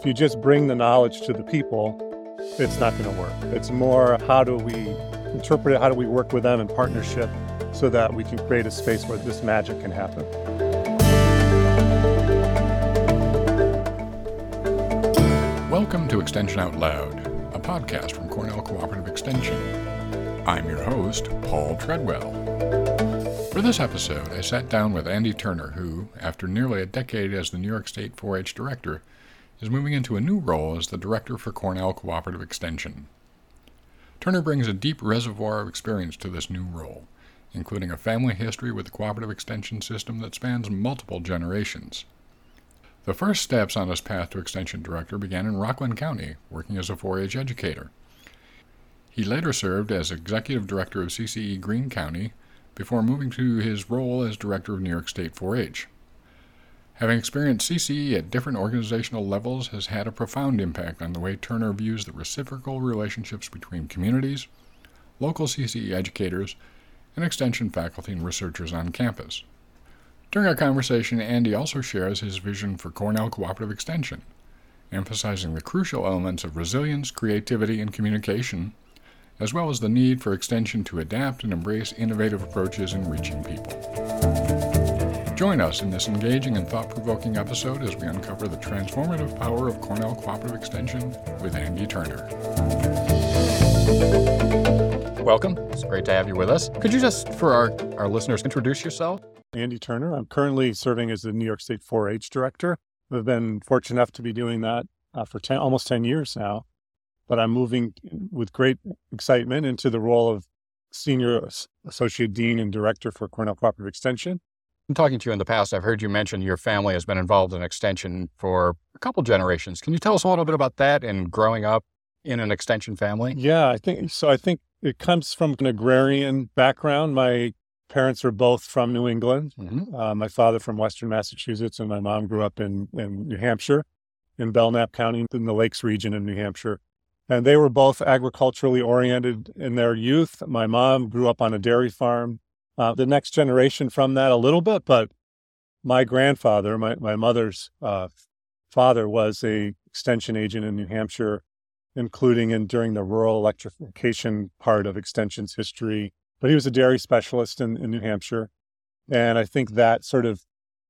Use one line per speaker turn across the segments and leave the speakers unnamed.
If you just bring the knowledge to the people, it's not going to work. It's more how do we interpret it? How do we work with them in partnership so that we can create a space where this magic can happen?
Welcome to Extension Out Loud, a podcast from Cornell Cooperative Extension. I'm your host, Paul Treadwell. For this episode, I sat down with Andy Turner, who, after nearly a decade as the New York State 4 H director, is moving into a new role as the director for Cornell Cooperative Extension. Turner brings a deep reservoir of experience to this new role, including a family history with the cooperative extension system that spans multiple generations. The first steps on his path to extension director began in Rockland County, working as a 4 H educator. He later served as executive director of CCE Greene County before moving to his role as director of New York State 4 H. Having experienced CCE at different organizational levels has had a profound impact on the way Turner views the reciprocal relationships between communities, local CCE educators, and extension faculty and researchers on campus. During our conversation, Andy also shares his vision for Cornell Cooperative Extension, emphasizing the crucial elements of resilience, creativity, and communication, as well as the need for extension to adapt and embrace innovative approaches in reaching people. Join us in this engaging and thought provoking episode as we uncover the transformative power of Cornell Cooperative Extension with Andy Turner. Welcome. It's great to have you with us. Could you just, for our, our listeners, introduce yourself?
Andy Turner. I'm currently serving as the New York State 4 H director. I've been fortunate enough to be doing that uh, for 10, almost 10 years now. But I'm moving with great excitement into the role of Senior Associate Dean and Director for Cornell Cooperative Extension
talking to you in the past, I've heard you mention your family has been involved in extension for a couple generations. Can you tell us a little bit about that and growing up in an extension family?
Yeah, I think so. I think it comes from an agrarian background. My parents are both from New England. Mm-hmm. Uh, my father from Western Massachusetts, and my mom grew up in, in New Hampshire, in Belknap County, in the Lakes region of New Hampshire. And they were both agriculturally oriented in their youth. My mom grew up on a dairy farm uh, the next generation from that a little bit, but my grandfather, my, my mother's uh, father, was a extension agent in New Hampshire, including in during the rural electrification part of extension's history. But he was a dairy specialist in, in New Hampshire. And I think that sort of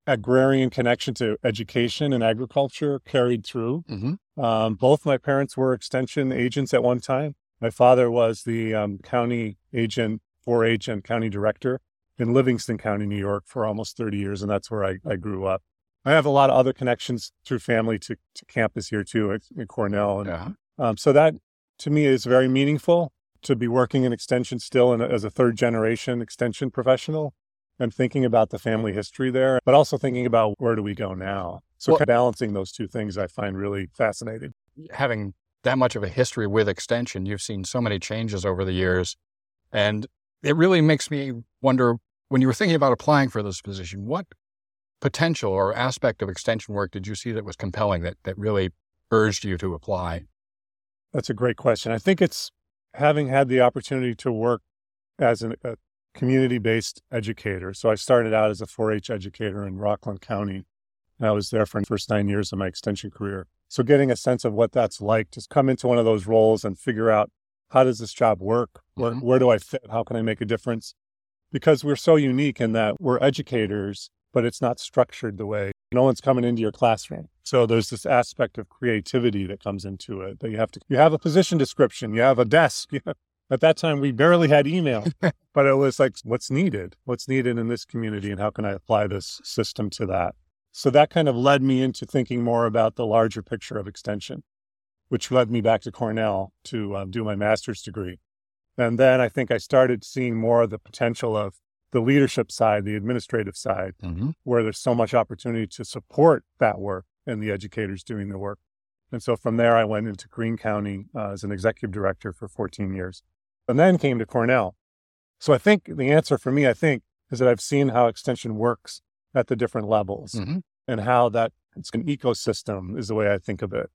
agrarian connection to education and agriculture carried through. Mm-hmm. Um, both my parents were extension agents at one time. My father was the um, county agent 4 H and county director in Livingston County, New York for almost 30 years. And that's where I, I grew up. I have a lot of other connections through family to, to campus here too at, at Cornell. And, yeah. um, so that to me is very meaningful to be working in extension still in, as a third generation extension professional and thinking about the family history there, but also thinking about where do we go now. So well, balancing those two things I find really fascinating.
Having that much of a history with extension, you've seen so many changes over the years. And it really makes me wonder when you were thinking about applying for this position, what potential or aspect of extension work did you see that was compelling that, that really urged you to apply?
That's a great question. I think it's having had the opportunity to work as an, a community based educator. So I started out as a 4 H educator in Rockland County. And I was there for the first nine years of my extension career. So getting a sense of what that's like to come into one of those roles and figure out how does this job work? Where, mm-hmm. where do I fit? How can I make a difference? Because we're so unique in that we're educators, but it's not structured the way no one's coming into your classroom. So there's this aspect of creativity that comes into it that you have to, you have a position description, you have a desk. At that time, we barely had email, but it was like, what's needed? What's needed in this community? And how can I apply this system to that? So that kind of led me into thinking more about the larger picture of extension which led me back to Cornell to um, do my master's degree. And then I think I started seeing more of the potential of the leadership side, the administrative side, mm-hmm. where there's so much opportunity to support that work and the educators doing the work. And so from there, I went into Greene County uh, as an executive director for 14 years and then came to Cornell. So I think the answer for me, I think, is that I've seen how extension works at the different levels mm-hmm. and how that it's an ecosystem is the way I think of it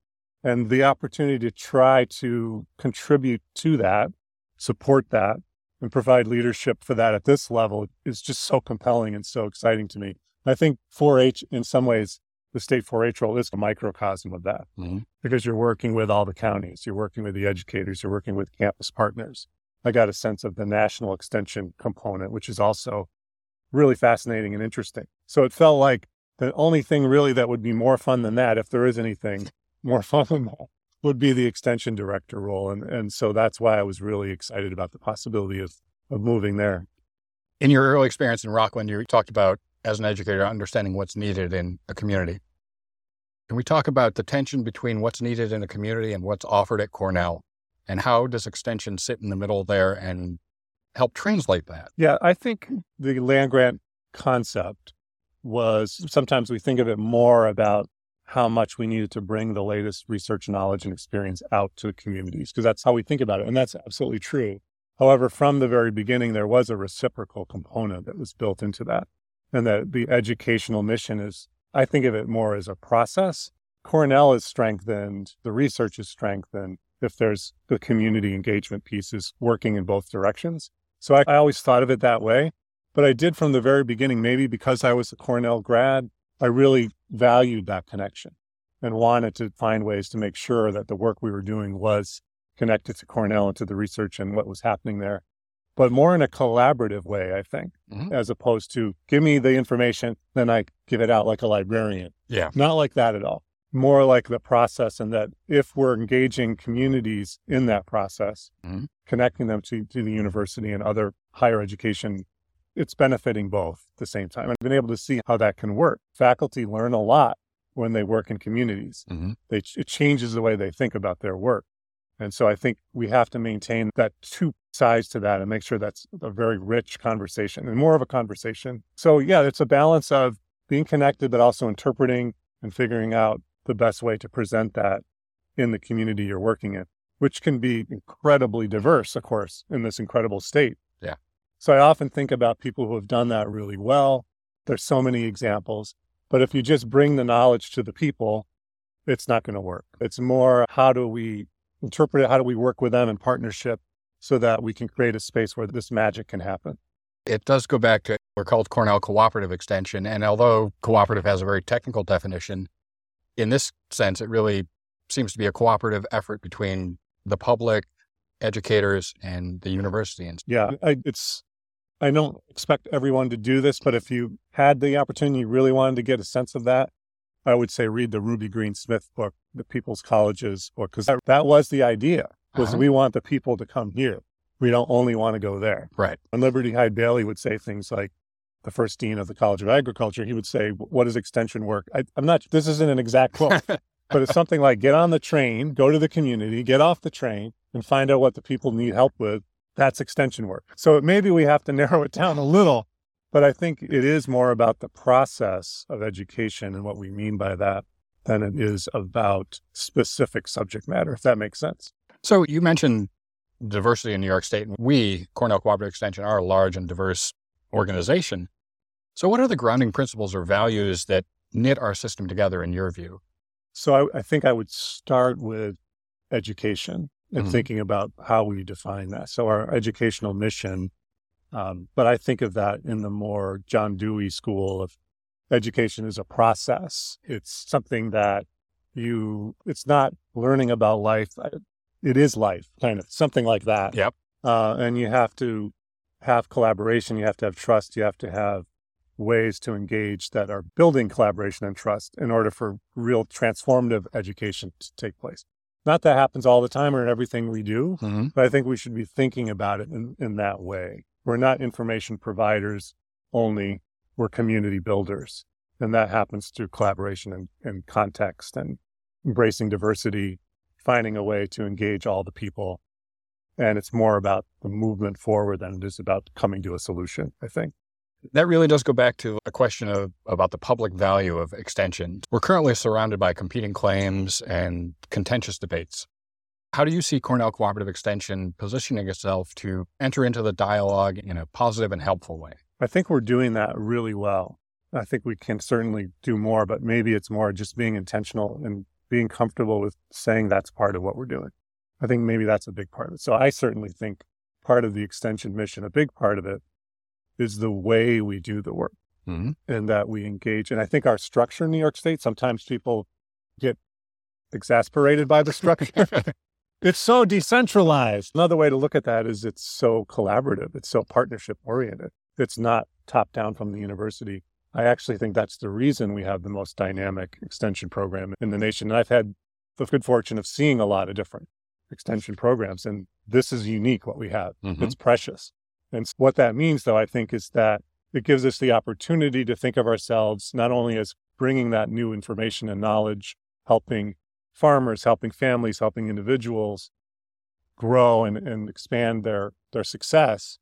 and the opportunity to try to contribute to that, support that, and provide leadership for that at this level is just so compelling and so exciting to me. I think 4 H in some ways the state 4-H role is a microcosm of that
Mhm.
because you're working with all the counties, you're working with the educators, you're working with campus partners. I got a sense of the national extension component, which is also really fascinating and interesting. So it felt like the only thing really that would be more fun than that, if there is anything more fun than that, would be the extension director role. And and so that's why I was really excited about the possibility of of moving there.
In your early experience in Rockland, you talked about, as an educator, understanding what's needed in a community. Can we talk about the tension between what's needed in a community and what's offered at Cornell? And how does extension sit in the middle there and help translate that?
Yeah, I think the land grant concept was sometimes we think of it more about how much we needed to bring the latest research knowledge and experience out to the communities because that's how we think about it and that's absolutely true. However, from the very beginning there was a reciprocal component that was built into that and that the educational mission is I think of it more as a process. Cornell is strengthened, the research is strengthened if there's the community engagement pieces working in both directions. So I, I always thought of it that way. But I did from the very beginning, maybe because I was a Cornell grad, I really valued that connection and wanted to find ways to make sure that the work we were doing was connected to Cornell and to the research and what was happening there. But more in a collaborative way, I think,
Mhm.
as opposed to give me the information, then I give it out like a librarian.
Yeah.
Not like that at all. More like the process, and that if we're engaging communities in that process,
Mhm.
connecting them to, to the university and other higher education, it's benefiting both at the same time. I've been able to see how that can work. Faculty learn a lot when they work in communities.
Mm-hmm.
They, it changes the way they think about their work. And so I think we have to maintain that two sides to that and make sure that's a very rich conversation and more of a conversation. So yeah, it's a balance of being connected, but also interpreting and figuring out the best way to present that in the community you're working in, which can be incredibly diverse, of course, in this incredible state. So I often think about people who have done that really well. There's so many examples, but if you just bring the knowledge to the people, it's not going to work. It's more how do we interpret it? How do we work with them in partnership so that we can create a space where this magic can happen?
It does go back to we're called Cornell Cooperative Extension. And although cooperative has a very technical definition, in this sense, it really seems to be a cooperative effort between the public, educators, and the university. And
Yeah, I, it's. I don't expect everyone to do this, but if you had the opportunity, really wanted to get a sense of that, I would say read the Ruby Green Smith book, the People's Colleges book, because that, that was the idea. Was
Uh-huh.
we want the people to come here. We don't only want to go there.
right.
And Liberty Hyde Bailey would say things like, the first dean of the College of Agriculture, he would say, "What is extension work?" I, I'm not. This isn't an exact quote, but it's something like, "Get on the train, go to the community, get off the train, and find out what the people need help with." That's extension work. So maybe we have to narrow it down a little, but I think it is more about the process of education and what we mean by that than it is about specific subject matter. If that makes sense.
So you mentioned diversity in New York State. And we, Cornell Cooperative Extension, are a large and diverse organization. So, what are the grounding principles or values that knit our system together, in your view?
So I, I think I would start with education and
Mhm.
thinking about how we define that. So our educational mission, um, but I think of that in the more John Dewey school of education is a process. It's something that you, it's not learning about life. It is life, kind of something like that.
Yep.
Uh, and you have to have collaboration. You have to have trust. You have to have ways to engage that are building collaboration and trust in order for real transformative education to take place. Not that happens all the time or in everything we do,
Mm-hmm.
but I think we should be thinking about it in, in that way. We're not information providers only, we're community builders. And that happens through collaboration and, and context and embracing diversity, finding a way to engage all the people. And it's more about the movement forward than it is about coming to a solution, I think.
That really does go back to a question of about the public value of extension. We're currently surrounded by competing claims and contentious debates. How do you see Cornell Cooperative Extension positioning itself to enter into the dialogue in a positive and helpful way?
I think we're doing that really well. I think we can certainly do more, but maybe it's more just being intentional and being comfortable with saying that's part of what we're doing. I think maybe that's a big part of it. So I certainly think part of the extension mission, a big part of it is the way we do the work.
hmm
and that we engage. And I think our structure in New York State, sometimes people get exasperated by the structure. it's so decentralized. Another way to look at that is it's so collaborative, it's so partnership oriented. It's not top down from the university. I actually think that's the reason we have the most dynamic extension program in the nation. And I've had the good fortune of seeing a lot of different extension programs, and this is unique what we have.
Mhm.
It's precious. And what that means, though, I think, is that it gives us the opportunity to think of ourselves not only as bringing that new information and knowledge, helping farmers, helping families, helping individuals grow and, and expand their, their success,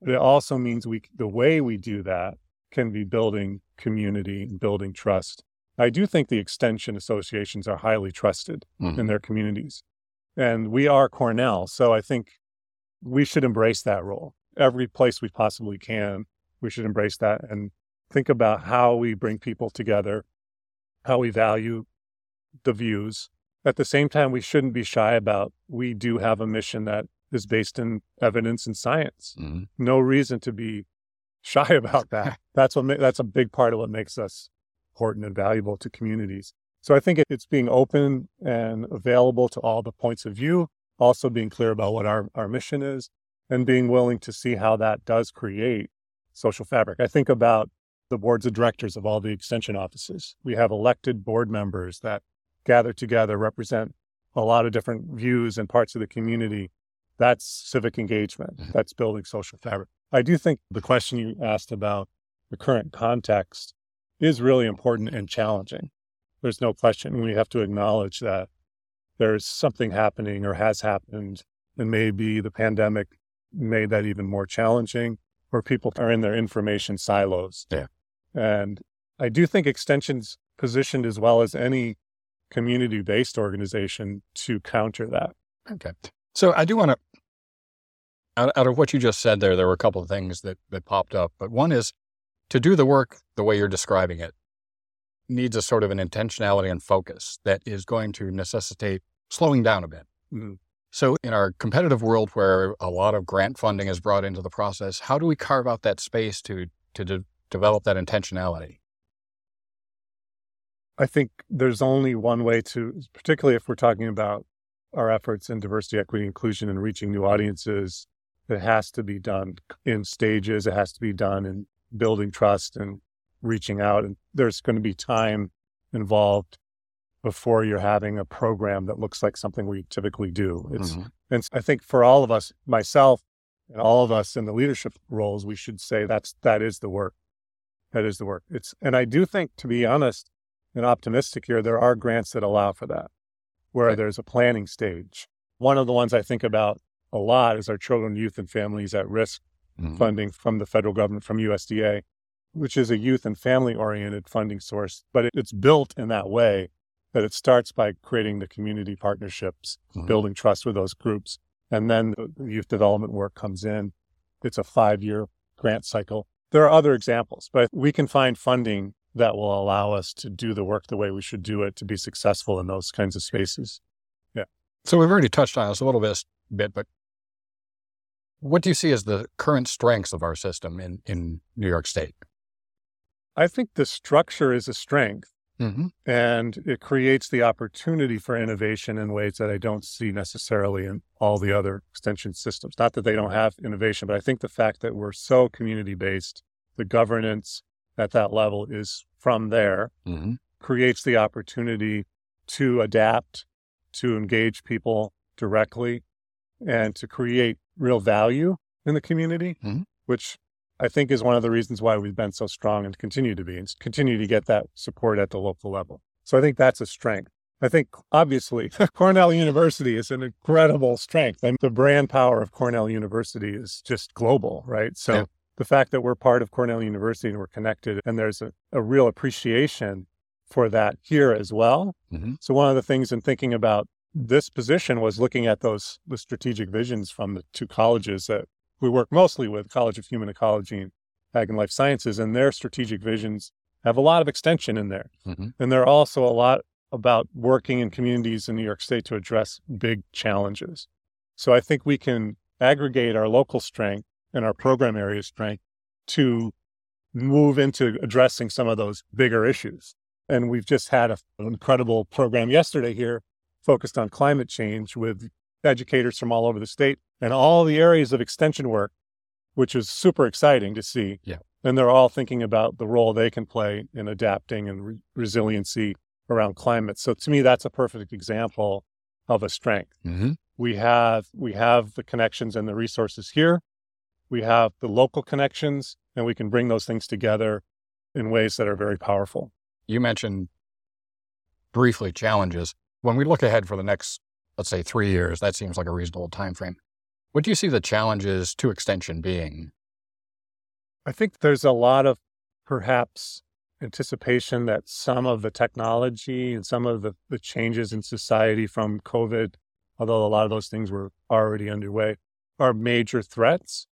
but it also means we the way we do that can be building community and building trust. I do think the extension associations are highly trusted
Mhm.
in their communities. And we are Cornell. So I think we should embrace that role. Every place we possibly can, we should embrace that and think about how we bring people together, how we value the views. At the same time, we shouldn't be shy about we do have a mission that is based in evidence and science.
Mhm.
No reason to be shy about that. That's what ma- that's a big part of what makes us important and valuable to communities. So I think it, it's being open and available to all the points of view, also being clear about what our, our mission is and being willing to see how that does create social fabric. I think about the boards of directors of all the extension offices. We have elected board members that gather together, represent a lot of different views and parts of the community. That's civic engagement.
Mhm.
That's building social fabric. I do think the question you asked about the current context is really important and challenging. There's no question. We have to acknowledge that there's something happening or has happened, and maybe the pandemic made that even more challenging, where people are in their information silos.
Yeah.
And I do think Extension's positioned as well as any community based organization to counter that.
Okay. So I do want to, out, out of what you just said there, there were a couple of things that, that popped up. But one is to do the work the way you're describing it needs a sort of an intentionality and focus that is going to necessitate slowing down a bit.
Mhm.
So, in our competitive world where a lot of grant funding is brought into the process, how do we carve out that space to, to de- develop that intentionality?
I think there's only one way to, particularly if we're talking about our efforts in diversity, equity, inclusion, and reaching new audiences, it has to be done in stages. It has to be done in building trust and reaching out. And there's going to be time involved before you're having a program that looks like something we typically do. It's,
Mhm.
and I think for all of us, myself and all of us in the leadership roles, we should say that's, that is the work. That is the work. It's, and I do think, to be honest, and optimistic here, there are grants that allow for that, where
Okay.
there's a planning stage. One of the ones I think about a lot is our children, youth, and families at risk
Mhm.
funding from the federal government, from USDA, which is a youth and family oriented funding source. But it, it's built in that way that it starts by creating the community partnerships,
Mhm.
building trust with those groups. And then the the youth development work comes in. It's a five year grant cycle. There are other examples, but we can find funding that will allow us to do the work the way we should do it to be successful in those kinds of spaces. Yeah.
So, we've already touched on this a little bit, bit, but what do you see as the current strengths of our system in, in New York State?
I think the structure is a strength.
Mm-hmm.
and it creates the opportunity for innovation in ways that I don't see necessarily in all the other extension systems. Not that they don't have innovation, but I think the fact that we're so community based, the governance at that level is from there,
Mm-hmm.
creates the opportunity to adapt, to engage people directly, and to create real value in the community,
Mhm.
which I think is one of the reasons why we've been so strong and continue to be and continue to get that support at the local level. So I think that's a strength. I think obviously Cornell University is an incredible strength. And the brand power of Cornell University is just global, right? So
Yeah.
the fact that we're part of Cornell University and we're connected and there's a, a real appreciation for that here as well.
Mhm.
So one of the things in thinking about this position was looking at those the strategic visions from the two colleges that we work mostly with, College of Human Ecology and Ag and Life Sciences, and their strategic visions have a lot of extension in there.
Mm-hmm.
And they're also a lot about working in communities in New York State to address big challenges. So I think we can aggregate our local strength and our program area strength to move into addressing some of those bigger issues. And we've just had a, an incredible program yesterday here focused on climate change with educators from all over the state and all the areas of extension work, which is super exciting to see.
Yeah.
And they're all thinking about the role they can play in adapting and re- resiliency around climate. So to me, that's a perfect example of a strength.
Mm-hmm.
We have we have the connections and the resources here. We have the local connections, and we can bring those things together in ways that are very powerful.
You mentioned briefly challenges. When we look ahead for the next, let's say, three years, that seems like a reasonable time frame. What do you see the challenges to extension being?
I think there's a lot of perhaps anticipation that some of the technology and some of the, the changes in society from COVID, although a lot of those things were already underway, are major threats.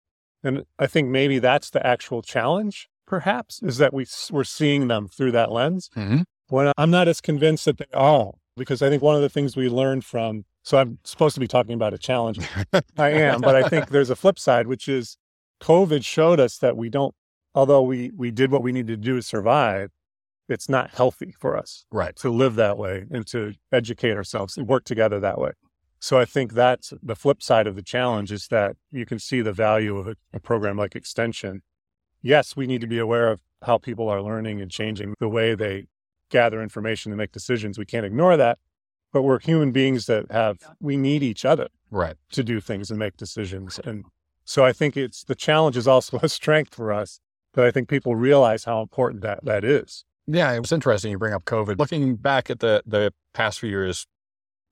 And I think maybe that's the actual challenge, perhaps, is that we, we're seeing them through that lens.
Mm-hmm.
When I'm not as convinced that they are, because I think one of the things we learned from, so I'm supposed to be talking about a challenge. I am, but I think there's a flip side, which is COVID showed us that we don't, although we, we did what we needed to do to survive, it's not healthy for us
Right.
to live that way and to educate ourselves and work together that way. So I think that's the flip side of the challenge is that you can see the value of a, a program like Extension. Yes, we need to be aware of how people are learning and changing the way they gather information and make decisions. We can't ignore that. But we're human beings that have, we need each other
Right.
to do things and make decisions. And so I think it's the challenge is also a strength for us. But I think people realize how important that that is.
Yeah, it was interesting you bring up COVID. Looking back at the the past few years,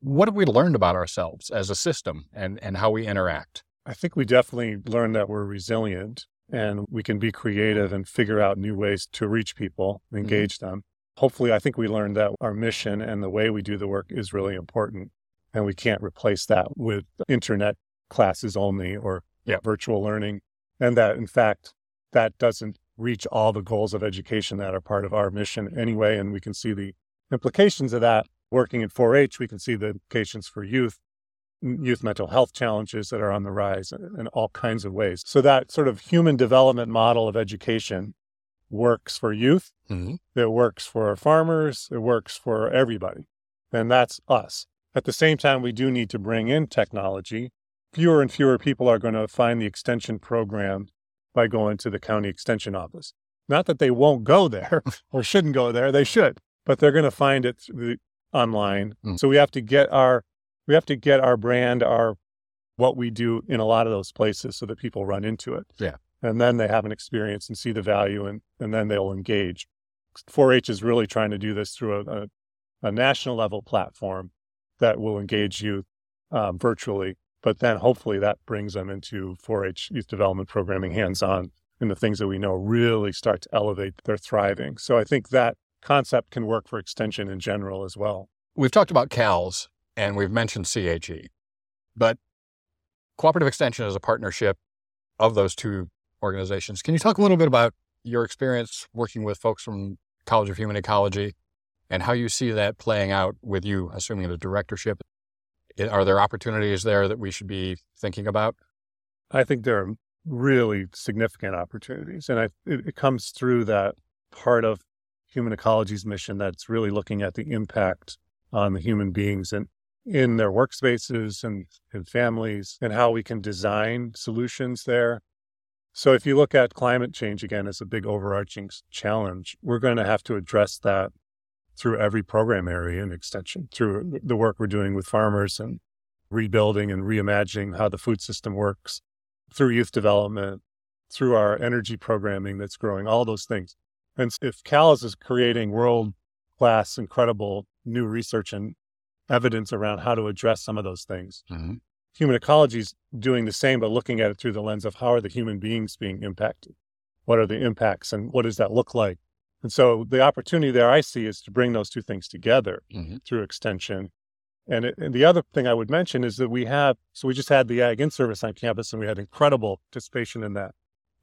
what have we learned about ourselves as a system and, and how we interact?
I think we definitely learned that we're resilient and we can be creative and figure out new ways to reach people, mm-hmm. engage them. Hopefully, I think we learned that our mission and the way we do the work is really important. And we can't replace that with internet classes only or
Yeah.
virtual learning. And that, in fact, that doesn't reach all the goals of education that are part of our mission anyway. And we can see the implications of that working in 4 H. We can see the implications for youth youth mental health challenges that are on the rise in in all kinds of ways. So that sort of human development model of education works for youth,
Mm-hmm.
it works for farmers, it works for everybody. And that's us. At the same time, we do need to bring in technology. Fewer and fewer people are going to find the extension program by going to the county extension office. Not that they won't go there or shouldn't go there, they should, but they're going to find it through the, online.
Mm.
So we have to get our we have to get our brand, our what we do in a lot of those places so that people run into it.
Yeah.
And then they have an experience and see the value and, and then they'll engage. 4 H is really trying to do this through a, a, a national level platform that will engage youth um, virtually. But then hopefully that brings them into 4 H youth development programming hands on and the things that we know really start to elevate their thriving. So I think that concept can work for extension in general as well.
We've talked about CALS and we've mentioned CHE, but Cooperative Extension is a partnership of those two organizations. Can you talk a little bit about your experience working with folks from College of Human Ecology and how you see that playing out with you assuming the directorship? Are there opportunities there that we should be thinking about?
I think there are really significant opportunities. And I, it, it comes through that part of human ecology's mission that's really looking at the impact on the human beings and in their workspaces and, and families and how we can design solutions there. So if you look at climate change again as a big overarching challenge, we're going to have to address that through every program area and extension, through the work we're doing with farmers and rebuilding and reimagining how the food system works, through youth development, through our energy programming that's growing, all those things. And if CALS is creating world class, incredible new research and evidence around how to address some of those things,
Mm-hmm.
Human ecology is doing the same, but looking at it through the lens of how are the human beings being impacted? What are the impacts and what does that look like? And so the opportunity there I see is to bring those two things together
Mm-hmm.
through extension. And, it, and the other thing I would mention is that we have, so we just had the Ag In Service on campus and we had incredible participation in that.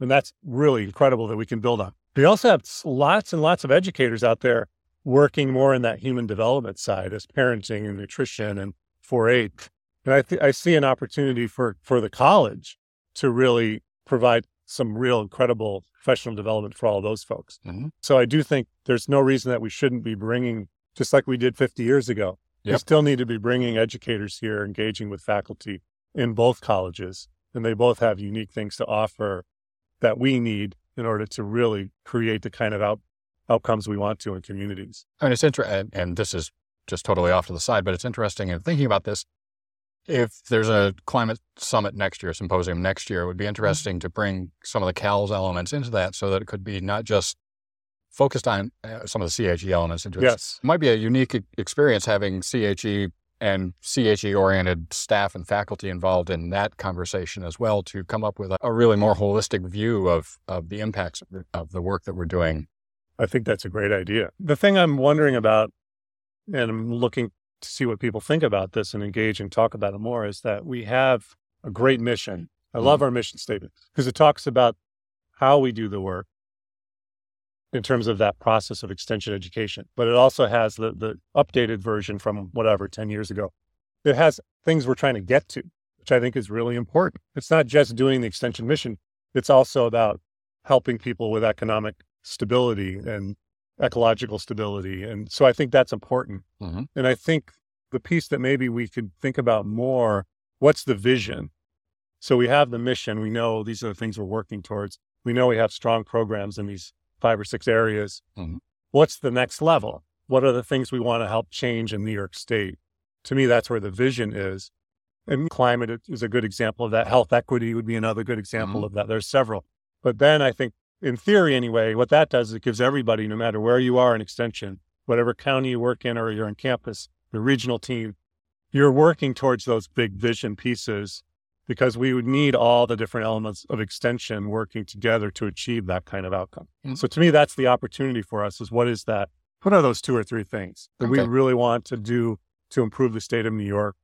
And that's really incredible that we can build on. We also have lots and lots of educators out there working more in that human development side as parenting and nutrition and 4-H. And I, th- I see an opportunity for, for the college to really provide some real incredible professional development for all those folks.
Mhm.
So I do think there's no reason that we shouldn't be bringing, just like we did 50 years ago. We still need to be bringing educators here, engaging with faculty in both colleges, and they both have unique things to offer that we need in order to really create the kind of out, outcomes we want to in communities.
I mean, it's interesting, and, and this is just totally off to the side, but it's interesting in thinking about this. If there's a climate summit next year, symposium next year, it would be interesting to bring some of the CALS elements into that so that it could be not just focused on uh, some of the CHE elements into it.
Yes.
It might be a unique experience having CHE and CHE oriented staff and faculty involved in that conversation as well to come up with a, a really more holistic view of, of the impacts of the, of the work that we're doing.
I think that's a great idea. The thing I'm wondering about, and I'm looking to see what people think about this and engage and talk about it more, is that we have a great mission. I love mm-hmm. our mission statement because it talks about how we do the work in terms of that process of extension education, but it also has the, the updated version from whatever, 10 years ago. It has things we're trying to get to, which I think is really important. It's not just doing the extension mission, it's also about helping people with economic stability and ecological stability. And so I think that's important.
Mhm.
And I think the piece that maybe we could think about more what's the vision? So we have the mission. We know these are the things we're working towards. We know we have strong programs in these five or six areas.
Mhm.
What's the next level? What are the things we want to help change in New York State? To me, that's where the vision is. And climate is a good example of that. Health equity would be another good example
Mhm.
of that. There's several. But then I think, in theory anyway, what that does is it gives everybody, no matter where you are in extension, whatever county you work in or you're on campus, the regional team, you're working towards those big vision pieces because we would need all the different elements of extension working together to achieve that kind of outcome.
Mhm.
So to me, that's the opportunity for us is what is that? What are those two or three things that we really want to do to improve the state of New York,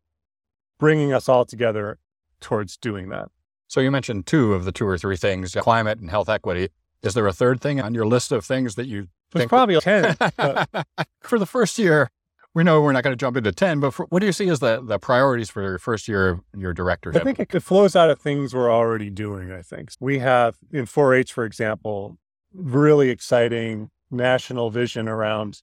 bringing us all together towards doing that?
So you mentioned two of the two or three things, climate and health equity. Is there a third thing on your list of things that you
There's
think-
probably 10. but
for the first year, we know we're not going to jump into 10, but for, what do you see as the, the priorities for your first year of your directorship?
I think it, it flows out of things we're already doing, I think. We have in 4 H, for example, really exciting national vision around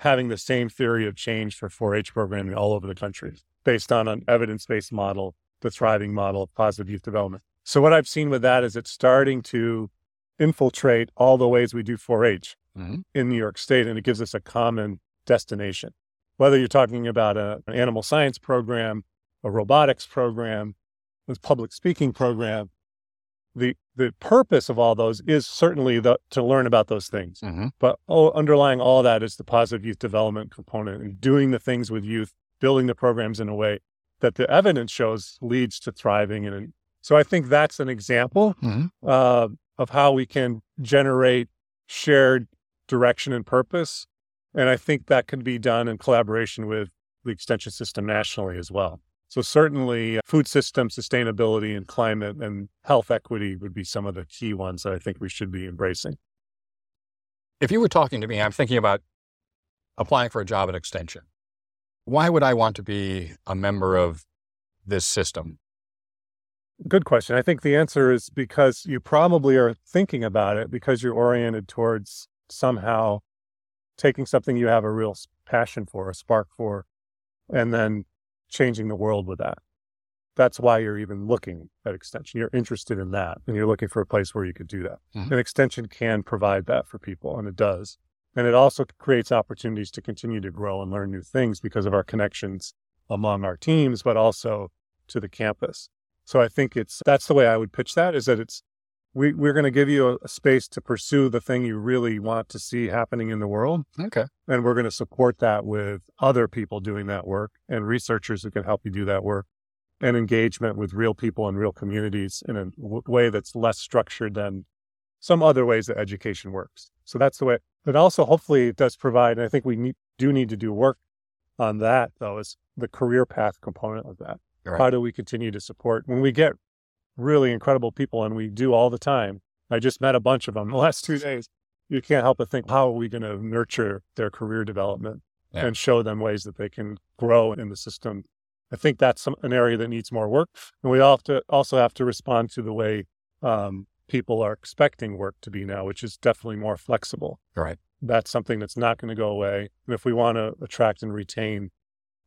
having the same theory of change for 4 H programming all over the country based on an evidence based model, the thriving model of positive youth development. So, what I've seen with that is it's starting to infiltrate all the ways we do 4 H
Mhm.
in New York State, and it gives us a common destination. Whether you're talking about a, an animal science program, a robotics program, a public speaking program, the the purpose of all those is certainly the, to learn about those things.
Mhm.
But oh, underlying all that is the positive youth development component and doing the things with youth, building the programs in a way that the evidence shows leads to thriving. And so I think that's an example
Mhm.
uh, of how we can generate shared direction and purpose. And I think that can be done in collaboration with the extension system nationally as well. So certainly uh, food system sustainability and climate and health equity would be some of the key ones that I think we should be embracing.
If you were talking to me, I'm thinking about applying for a job at Extension. Why would I want to be a member of this system?
Good question. I think the answer is because you probably are thinking about it because you're oriented towards somehow taking something you have a real passion for, a spark for, and then changing the world with that. That's why you're even looking at extension. You're interested in that and you're looking for a place where you could do that.
Mhm.
And extension can provide that for people, and it does. And it also creates opportunities to continue to grow and learn new things because of our connections among our teams, but also to the campus. So I think it's that's the way I would pitch that is that it's we, we're going to give you a, a space to pursue the thing you really want to see happening in the world.
Okay.
And we're going to support that with other people doing that work and researchers who can help you do that work and engagement with real people and real communities in a w- way that's less structured than some other ways that education works. So that's the way. But also, hopefully, it does provide, and I think we need, do need to do work on that, though, is the career path component of that.
Right.
How do we continue to support when we get really incredible people, and we do all the time? I just met a bunch of them in the last two days. You can't help but think, how are we going to nurture their career development
Yeah.
and show them ways that they can grow in the system? I think that's some, an area that needs more work. And we have to, also have to respond to the way um, people are expecting work to be now, which is definitely more flexible.
Right.
That's something that's not going to go away. And if we want to attract and retain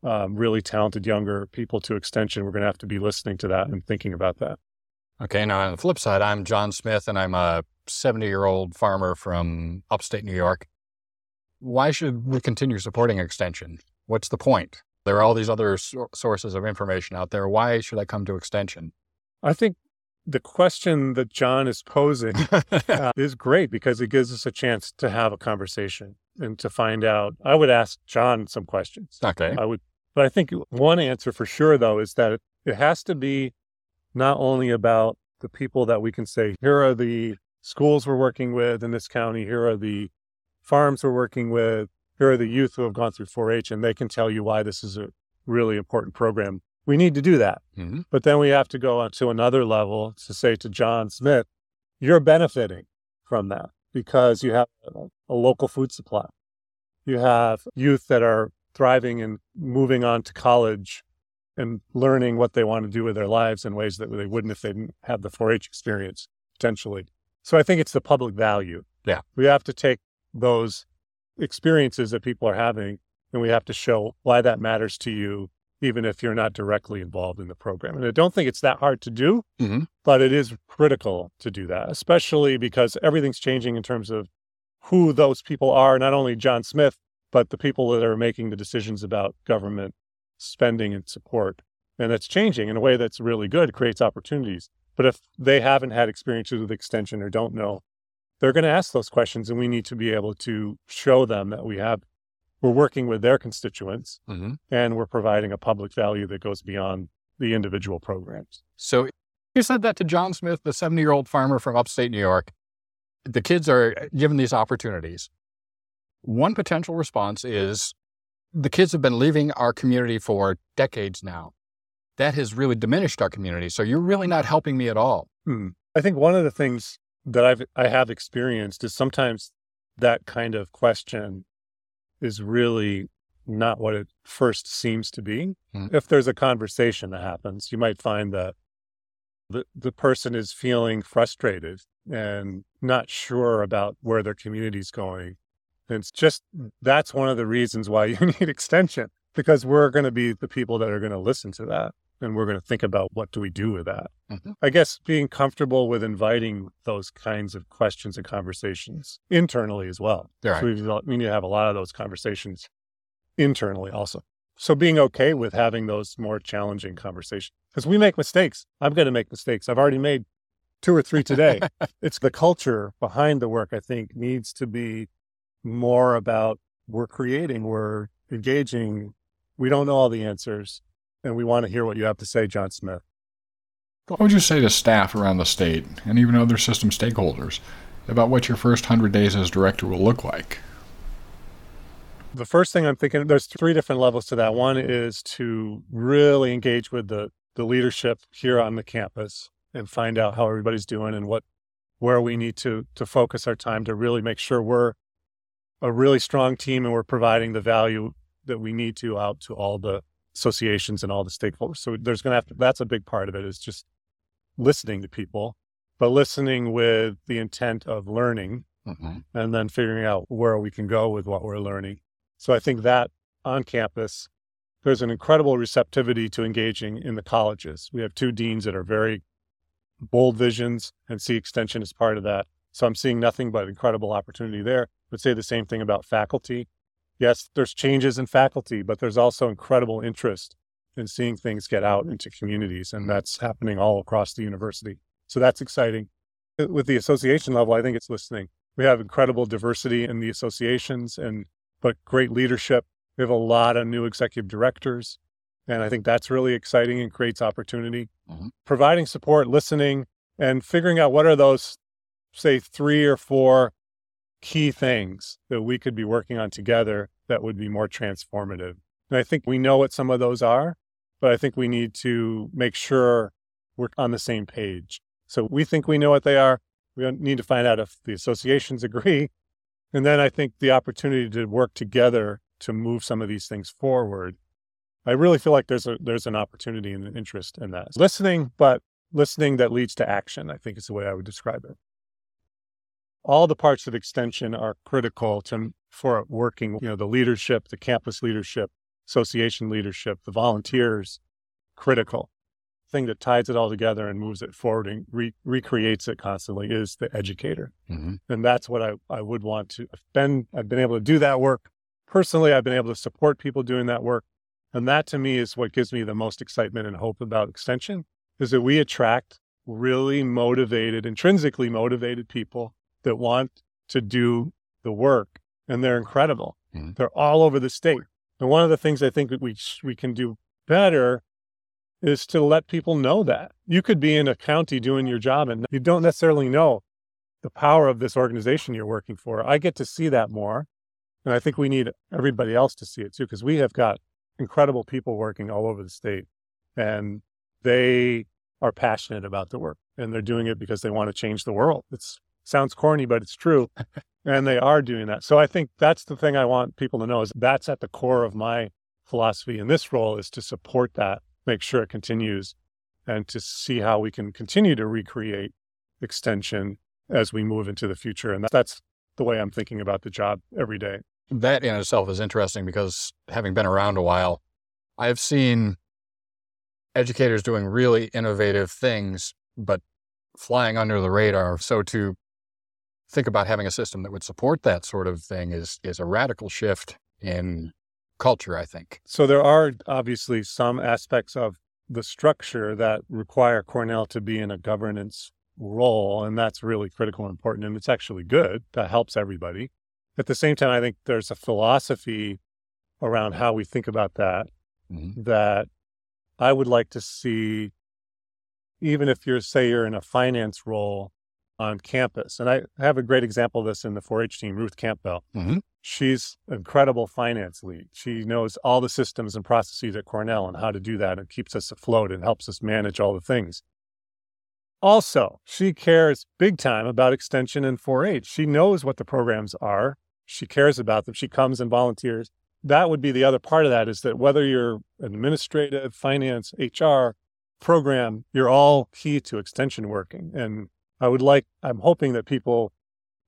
um, really talented younger people to extension, we're going to have to be listening to that and thinking about that.
Okay. Now, on the flip side, I'm John Smith and I'm a 70 year old farmer from upstate New York. Why should we continue supporting extension? What's the point? There are all these other so- sources of information out there. Why should I come to extension?
I think the question that John is posing uh, is great because it gives us a chance to have a conversation and to find out. I would ask John some questions.
okay.
I would, but I think one answer for sure, though, is that it, has to be not only about the people that we can say, here are the schools we're working with in this county, here are the farms we're working with, here are the youth who have gone through 4 H, and they can tell you why this is a really important program. We need to do that.
Mm-hmm.
But then we have to go on to another level to say to John Smith, you're benefiting from that because you have a local food supply. You have youth that are thriving and moving on to college and learning what they want to do with their lives in ways that they wouldn't if they didn't have the 4 H experience, potentially. So I think it's the public value.
Yeah.
We have to take those experiences that people are having and we have to show why that matters to you, even if you're not directly involved in the program. And I don't think it's that hard to do,
Mhm.
but it is critical to do that, especially because everything's changing in terms of who those people are, not only John Smith, but the people that are making the decisions about government spending and support. And that's changing in a way that's really good, creates opportunities. But if they haven't had experiences with extension or don't know, they're going to ask those questions and we need to be able to show them that we have we're working with their constituents
Mm-hmm.
and we're providing a public value that goes beyond the individual programs.
So you said that to John Smith, the 70 year old farmer from upstate New York. The kids are given these opportunities. One potential response is the kids have been leaving our community for decades now. That has really diminished our community. So you're really not helping me at all.
Hmm. I think one of the things that I've I have experienced is sometimes that kind of question is really not what it first seems to be.
Hmm.
If there's a conversation that happens, you might find that the the person is feeling frustrated and not sure about where their community's going. And it's just that's one of the reasons why you need extension because we're going to be the people that are going to listen to that and we're going to think about what do we do with that.
Mhm.
I guess being comfortable with inviting those kinds of questions and conversations internally as well.
Right.
So we need to have a lot of those conversations internally also. So being okay with having those more challenging conversations because we make mistakes. I'm going to make mistakes. I've already made two or three today. it's the culture behind the work, I think, needs to be more about we're creating, we're engaging. We don't know all the answers, and we want to hear what you have to say, John Smith.
What would you say to staff around the state and even other system stakeholders about what your first 100 days as director will look like?
The first thing I'm thinking, there's three different levels to that. One is to really engage with the, the leadership here on the campus and find out how everybody's doing and what where we need to to focus our time to really make sure we're a really strong team and we're providing the value that we need to out to all the associations and all the stakeholders. So there's going to have to that's a big part of it is just listening to people, but listening with the intent of learning
Mm-hmm.
and then figuring out where we can go with what we're learning. So I think that on campus, there's an incredible receptivity to engaging in the colleges. We have two deans that are very bold visions and see extension as part of that. So I'm seeing nothing but incredible opportunity there. Would say the same thing about faculty. Yes, there's changes in faculty, but there's also incredible interest in seeing things get out into communities, and that's happening all across the university. So that's exciting. With the association level, I think it's listening. We have incredible diversity in the associations and but great leadership. We have a lot of new executive directors. And I think that's really exciting and creates opportunity.
Mhm.
Providing support, listening, and figuring out what are those, say, three or four key things that we could be working on together that would be more transformative. And I think we know what some of those are, but I think we need to make sure we're on the same page. So we think we know what they are. We need to find out if the associations agree. And then I think the opportunity to work together to move some of these things forward. I really feel like there's a there's an opportunity and an interest in that. Listening, but listening that leads to action, I think is the way I would describe it. All the parts of extension are critical to for working, you know, the leadership, the campus leadership, association leadership, the volunteers, critical. Thing that ties it all together and moves it forward and re- recreates it constantly is the educator. Mm-hmm. And that's what I, I would want to I've been I've been able to do that work. Personally, I've been able to support people doing that work. And that to me is what gives me the most excitement and hope about extension is that we attract really motivated, intrinsically motivated people that want to do the work. And they're incredible. Mm-hmm. They're all over the state. And one of the things I think that we, we can do better is to let people know that. You could be in a county doing your job and you don't necessarily know the power of this organization you're working for. I get to see that more. And I think we need everybody else to see it too, because we have got incredible people working all over the state. And they are passionate about the work and they're doing it because they want to change the world. It sounds corny, but it's true. and they are doing that. So I think that's the thing I want people to know is that's at the core of my philosophy in this role is to support that, make sure it continues and to see how we can continue to recreate extension as we move into the future. And that's the way I'm thinking about the job every day.
That in itself is interesting because having been around a while, I've seen educators doing really innovative things, but flying under the radar. So to think about having a system that would support that sort of thing is is a radical shift in culture, I think.
So there are obviously some aspects of the structure that require Cornell to be in a governance role, and that's really critical and important. And it's actually good. That helps everybody. At the same time, I think there's a philosophy around how we think about that mm-hmm. that I would like to see, even if you're, say, you're in a finance role on campus. And I have a great example of this in the 4 H team, Ruth Campbell. Mm-hmm. She's incredible finance lead. She knows all the systems and processes at Cornell and how to do that and keeps us afloat and helps us manage all the things. Also, she cares big time about extension and 4 H. She knows what the programs are. She cares about them. She comes and volunteers that would be the other part of that is that whether you're administrative, finance, HR, program, you're all key to extension working. And I would like, I'm hoping that people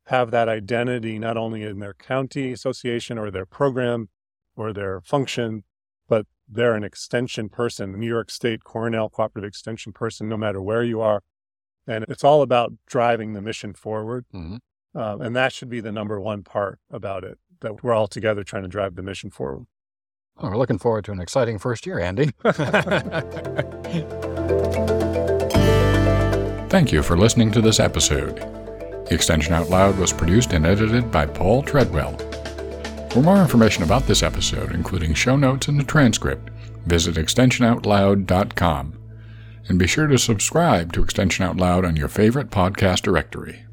have that identity not only in their county association or their program or their function, but they're an extension person, New York State Cornell Cooperative Extension person, no matter where you are. And it's all about driving the mission forward. Mm-hmm. Uh, and that should be the number one part about it that we're all together trying to drive the mission forward.
Well, we're looking forward to an exciting first year, Andy.
Thank you for listening to this episode. Extension Out Loud was produced and edited by Paul Treadwell. For more information about this episode, including show notes and the transcript, visit extensionoutloud.com. And be sure to subscribe to Extension Out Loud on your favorite podcast directory.